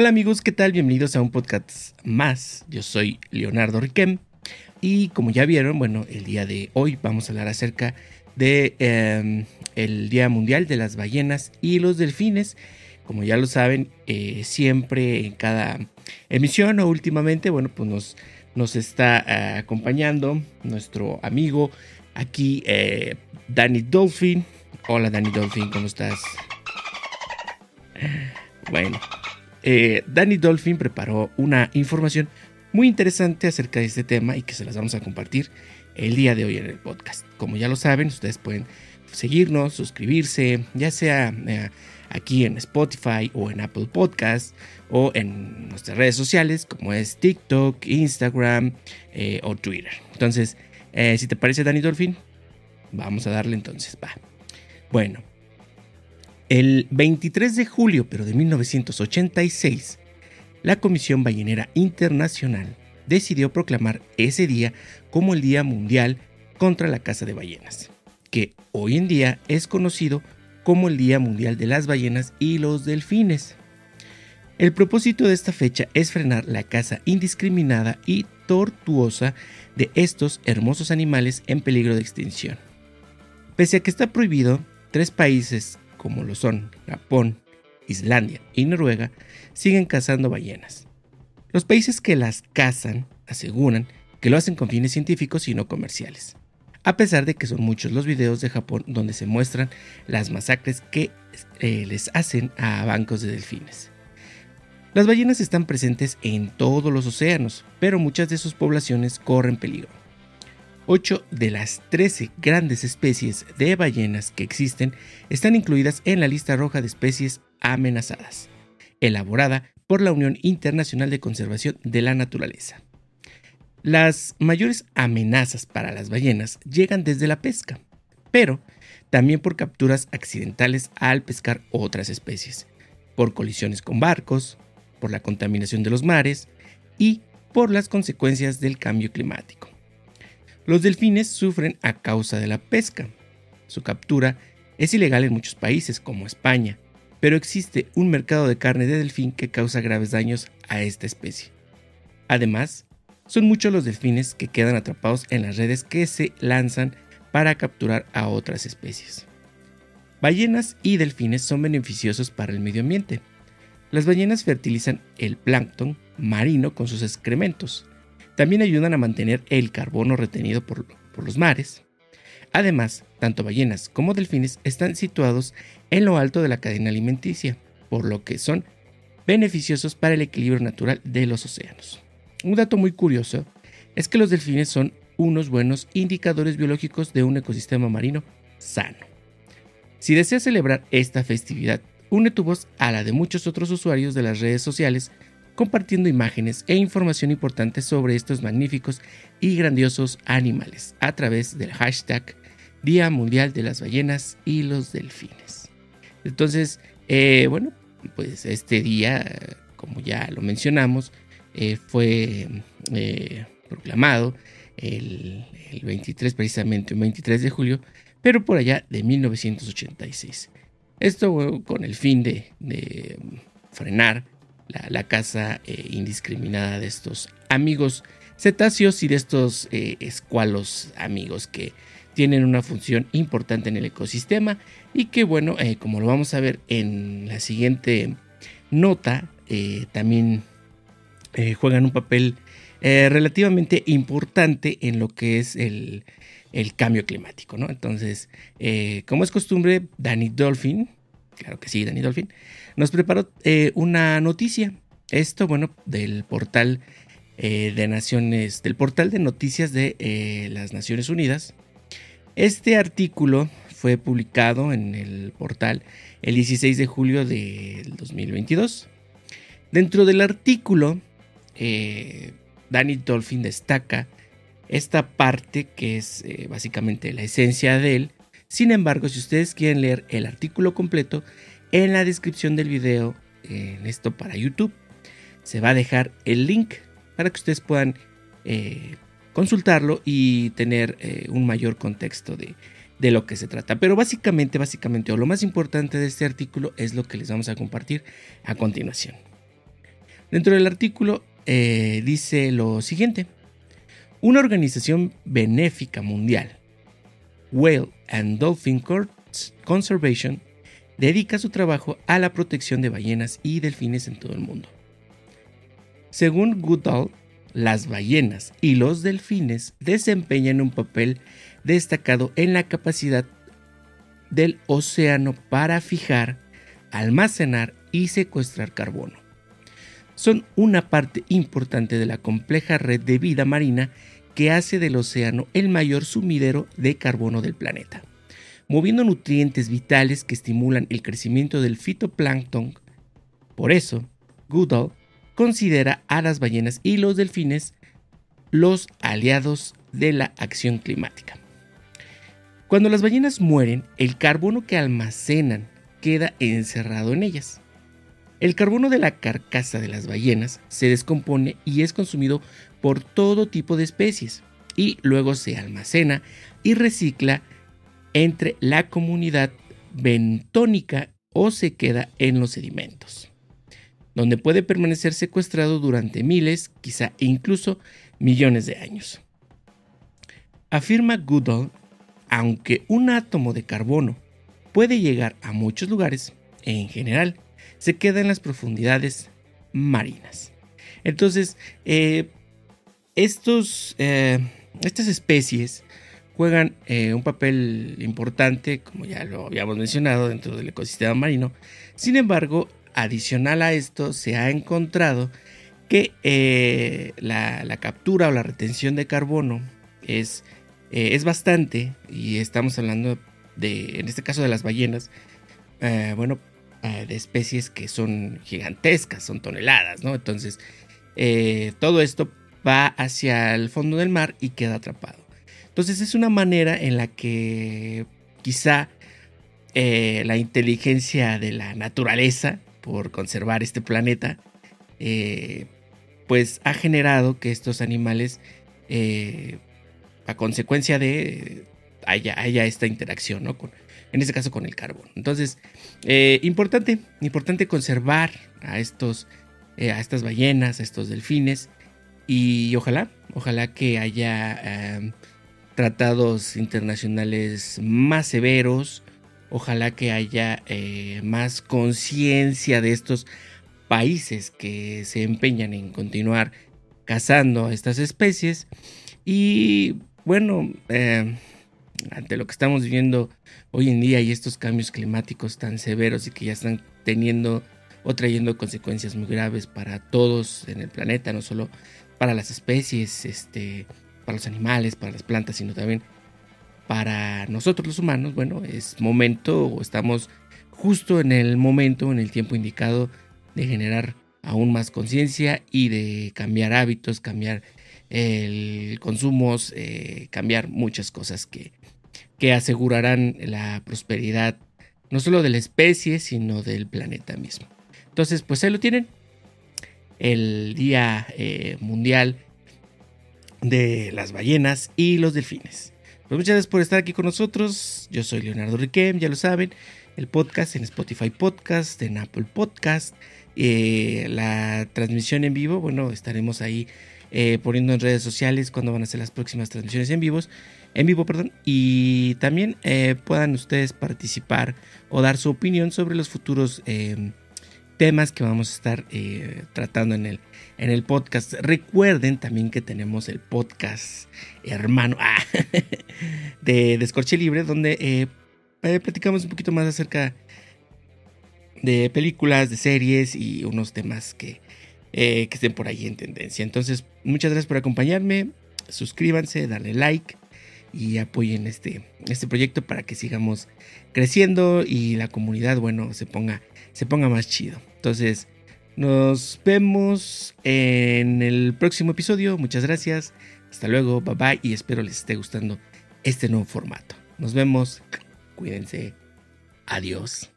Hola amigos, ¿qué tal? Bienvenidos a un podcast más. Yo soy Leonardo Riquem y como ya vieron, bueno, el día de hoy vamos a hablar acerca de em, el Día Mundial de las Ballenas y los Delfines. Como ya lo saben, eh, siempre en cada emisión o últimamente, bueno, pues nos, nos está eh, acompañando nuestro amigo aquí, eh, Danny Dolphin. Hola Danny Dolphin, ¿cómo estás? Bueno, eh, Danny Dolphin preparó una información muy interesante acerca de este tema y que se las vamos a compartir el día de hoy en el podcast. Como ya lo saben, ustedes pueden seguirnos, suscribirse, ya sea eh, aquí en Spotify o en Apple Podcast o en nuestras redes sociales como es TikTok, Instagram eh, o Twitter. Entonces, si te parece Danny Dolphin, vamos a darle entonces, va. Bueno, el 23 de julio, pero de 1986, la Comisión Ballenera Internacional decidió proclamar ese día como el Día Mundial contra la Caza de Ballenas, que hoy en día es conocido como el Día Mundial de las Ballenas y los Delfines. El propósito de esta fecha es frenar la caza indiscriminada y tortuosa de estos hermosos animales en peligro de extinción. Pese a que está prohibido, tres países como lo son Japón, Islandia y Noruega, siguen cazando ballenas. Los países que las cazan aseguran que lo hacen con fines científicos y no comerciales, a pesar de que son muchos los videos de Japón donde se muestran las masacres que eh, les hacen a bancos de delfines. Las ballenas están presentes en todos los océanos, pero muchas de sus poblaciones corren peligro. 8 de las 13 grandes especies de ballenas que existen están incluidas en la lista roja de especies amenazadas, elaborada por la Unión Internacional de Conservación de la Naturaleza. Las mayores amenazas para las ballenas llegan desde la pesca, pero también por capturas accidentales al pescar otras especies, por colisiones con barcos, por la contaminación de los mares y por las consecuencias del cambio climático. Los delfines sufren a causa de la pesca. Su captura es ilegal en muchos países como España, pero existe un mercado de carne de delfín que causa graves daños a esta especie. Además, son muchos los delfines que quedan atrapados en las redes que se lanzan para capturar a otras especies. Ballenas y delfines son beneficiosos para el medio ambiente. Las ballenas fertilizan el plancton marino con sus excrementos, también ayudan a mantener el carbono retenido por, los mares. Además, tanto ballenas como delfines están situados en lo alto de la cadena alimenticia, por lo que son beneficiosos para el equilibrio natural de los océanos. Un dato muy curioso es que los delfines son unos buenos indicadores biológicos de un ecosistema marino sano. Si deseas celebrar esta festividad, une tu voz a la de muchos otros usuarios de las redes sociales compartiendo imágenes e información importante sobre estos magníficos y grandiosos animales a través del hashtag Día Mundial de las Ballenas y los Delfines. Entonces, eh, bueno, pues este día, como ya lo mencionamos, eh, fue eh, proclamado el, 23, precisamente el 23 de julio, pero por allá de 1986. Esto con el fin de frenar la, caza eh, indiscriminada de estos amigos cetáceos y de estos eh, escualos amigos que tienen una función importante en el ecosistema y que bueno, eh, como lo vamos a ver en la siguiente nota, también juegan un papel relativamente importante en lo que es el, el cambio climático, ¿no? Entonces, como es costumbre, Danny Dolphin, claro que sí, Danny Dolphin, nos preparó eh, una noticia. Esto, bueno, del portal eh, de Naciones, del portal de noticias de eh, las Naciones Unidas. Este artículo fue publicado en el portal el 16 de julio del 2022. Dentro del artículo, Danny Dolphin destaca esta parte que es básicamente la esencia de él. Sin embargo, si ustedes quieren leer el artículo completo, en la descripción del video, en esto para YouTube, se va a dejar el link para que ustedes puedan eh, consultarlo y tener eh, un mayor contexto de, de, lo que se trata. Pero básicamente, básicamente, o lo más importante de este artículo es lo que les vamos a compartir a continuación. Dentro del artículo eh, dice lo siguiente. Una organización benéfica mundial, Whale and Dolphin Conservation, dedica su trabajo a la protección de ballenas y delfines en todo el mundo. Según Goodall, las ballenas y los delfines desempeñan un papel destacado en la capacidad del océano para fijar, almacenar y secuestrar carbono. Son una parte importante de la compleja red de vida marina que hace del océano el mayor sumidero de carbono del planeta, moviendo nutrientes vitales que estimulan el crecimiento del fitoplancton. Por eso, Goodall considera a las ballenas y los delfines los aliados de la acción climática. Cuando las ballenas mueren, el carbono que almacenan queda encerrado en ellas. El carbono de la carcasa de las ballenas se descompone y es consumido por todo tipo de especies y luego se almacena y recicla entre la comunidad bentónica o se queda en los sedimentos, donde puede permanecer secuestrado durante miles, quizá incluso millones de años. Afirma Goodall, aunque un átomo de carbono puede llegar a muchos lugares, en general, se queda en las profundidades marinas. Entonces, eh, estos, eh, estas especies juegan eh, un papel importante, como ya lo habíamos mencionado, dentro del ecosistema marino. Sin embargo, adicional a esto, se ha encontrado que la, captura o la retención de carbono es, es bastante, y estamos hablando de, en este caso de las ballenas, bueno, eh, de especies que son gigantescas, son toneladas, ¿no? Entonces, eh, todo esto va hacia el fondo del mar y queda atrapado. Entonces, es una manera en la que quizá eh, la inteligencia de la naturaleza por conservar este planeta, pues ha generado que estos animales, a consecuencia de haya, haya esta interacción, ¿no? Con, en este caso con el carbón. Entonces, eh, importante, importante conservar a estos, eh, a estas ballenas, a estos delfines y ojalá, ojalá que haya em, tratados internacionales más severos, ojalá que haya eh, más conciencia de estos países que se empeñan en continuar cazando a estas especies y bueno, em, ante lo que estamos viviendo hoy en día y estos cambios climáticos tan severos y que ya están teniendo o trayendo consecuencias muy graves para todos en el planeta, no solo para las especies, este, para los animales, para las plantas, sino también para nosotros los humanos, bueno, es momento o estamos justo en el momento, en el tiempo indicado de generar aún más conciencia y de cambiar hábitos, cambiar el consumo, eh, cambiar muchas cosas que, que asegurarán la prosperidad no solo de la especie, sino del planeta mismo. Entonces, pues ahí lo tienen. El Día eh, Mundial de las Ballenas y los Delfines. Pues muchas gracias por estar aquí con nosotros. Yo soy Leonardo Riquem, ya lo saben. El podcast en Spotify Podcast, en Apple Podcast. Eh, la transmisión en vivo, bueno, estaremos ahí eh, poniendo en redes sociales cuando van a ser las próximas transmisiones en vivos en vivo, perdón, y también eh, puedan ustedes participar o dar su opinión sobre los futuros eh, temas que vamos a estar eh, tratando en el, en el podcast. Recuerden también que tenemos el podcast hermano ah, de Descorche Libre, donde platicamos un poquito más acerca de películas, de series y unos temas que, que estén por ahí en tendencia. Entonces, muchas gracias por acompañarme. Suscríbanse, darle like y apoyen este, este proyecto para que sigamos creciendo y la comunidad, bueno, se ponga, se ponga más chido. Entonces, nos vemos en el próximo episodio. Muchas gracias. Hasta luego. Bye bye. Y espero les esté gustando este nuevo formato. Nos vemos. Cuídense. Adiós.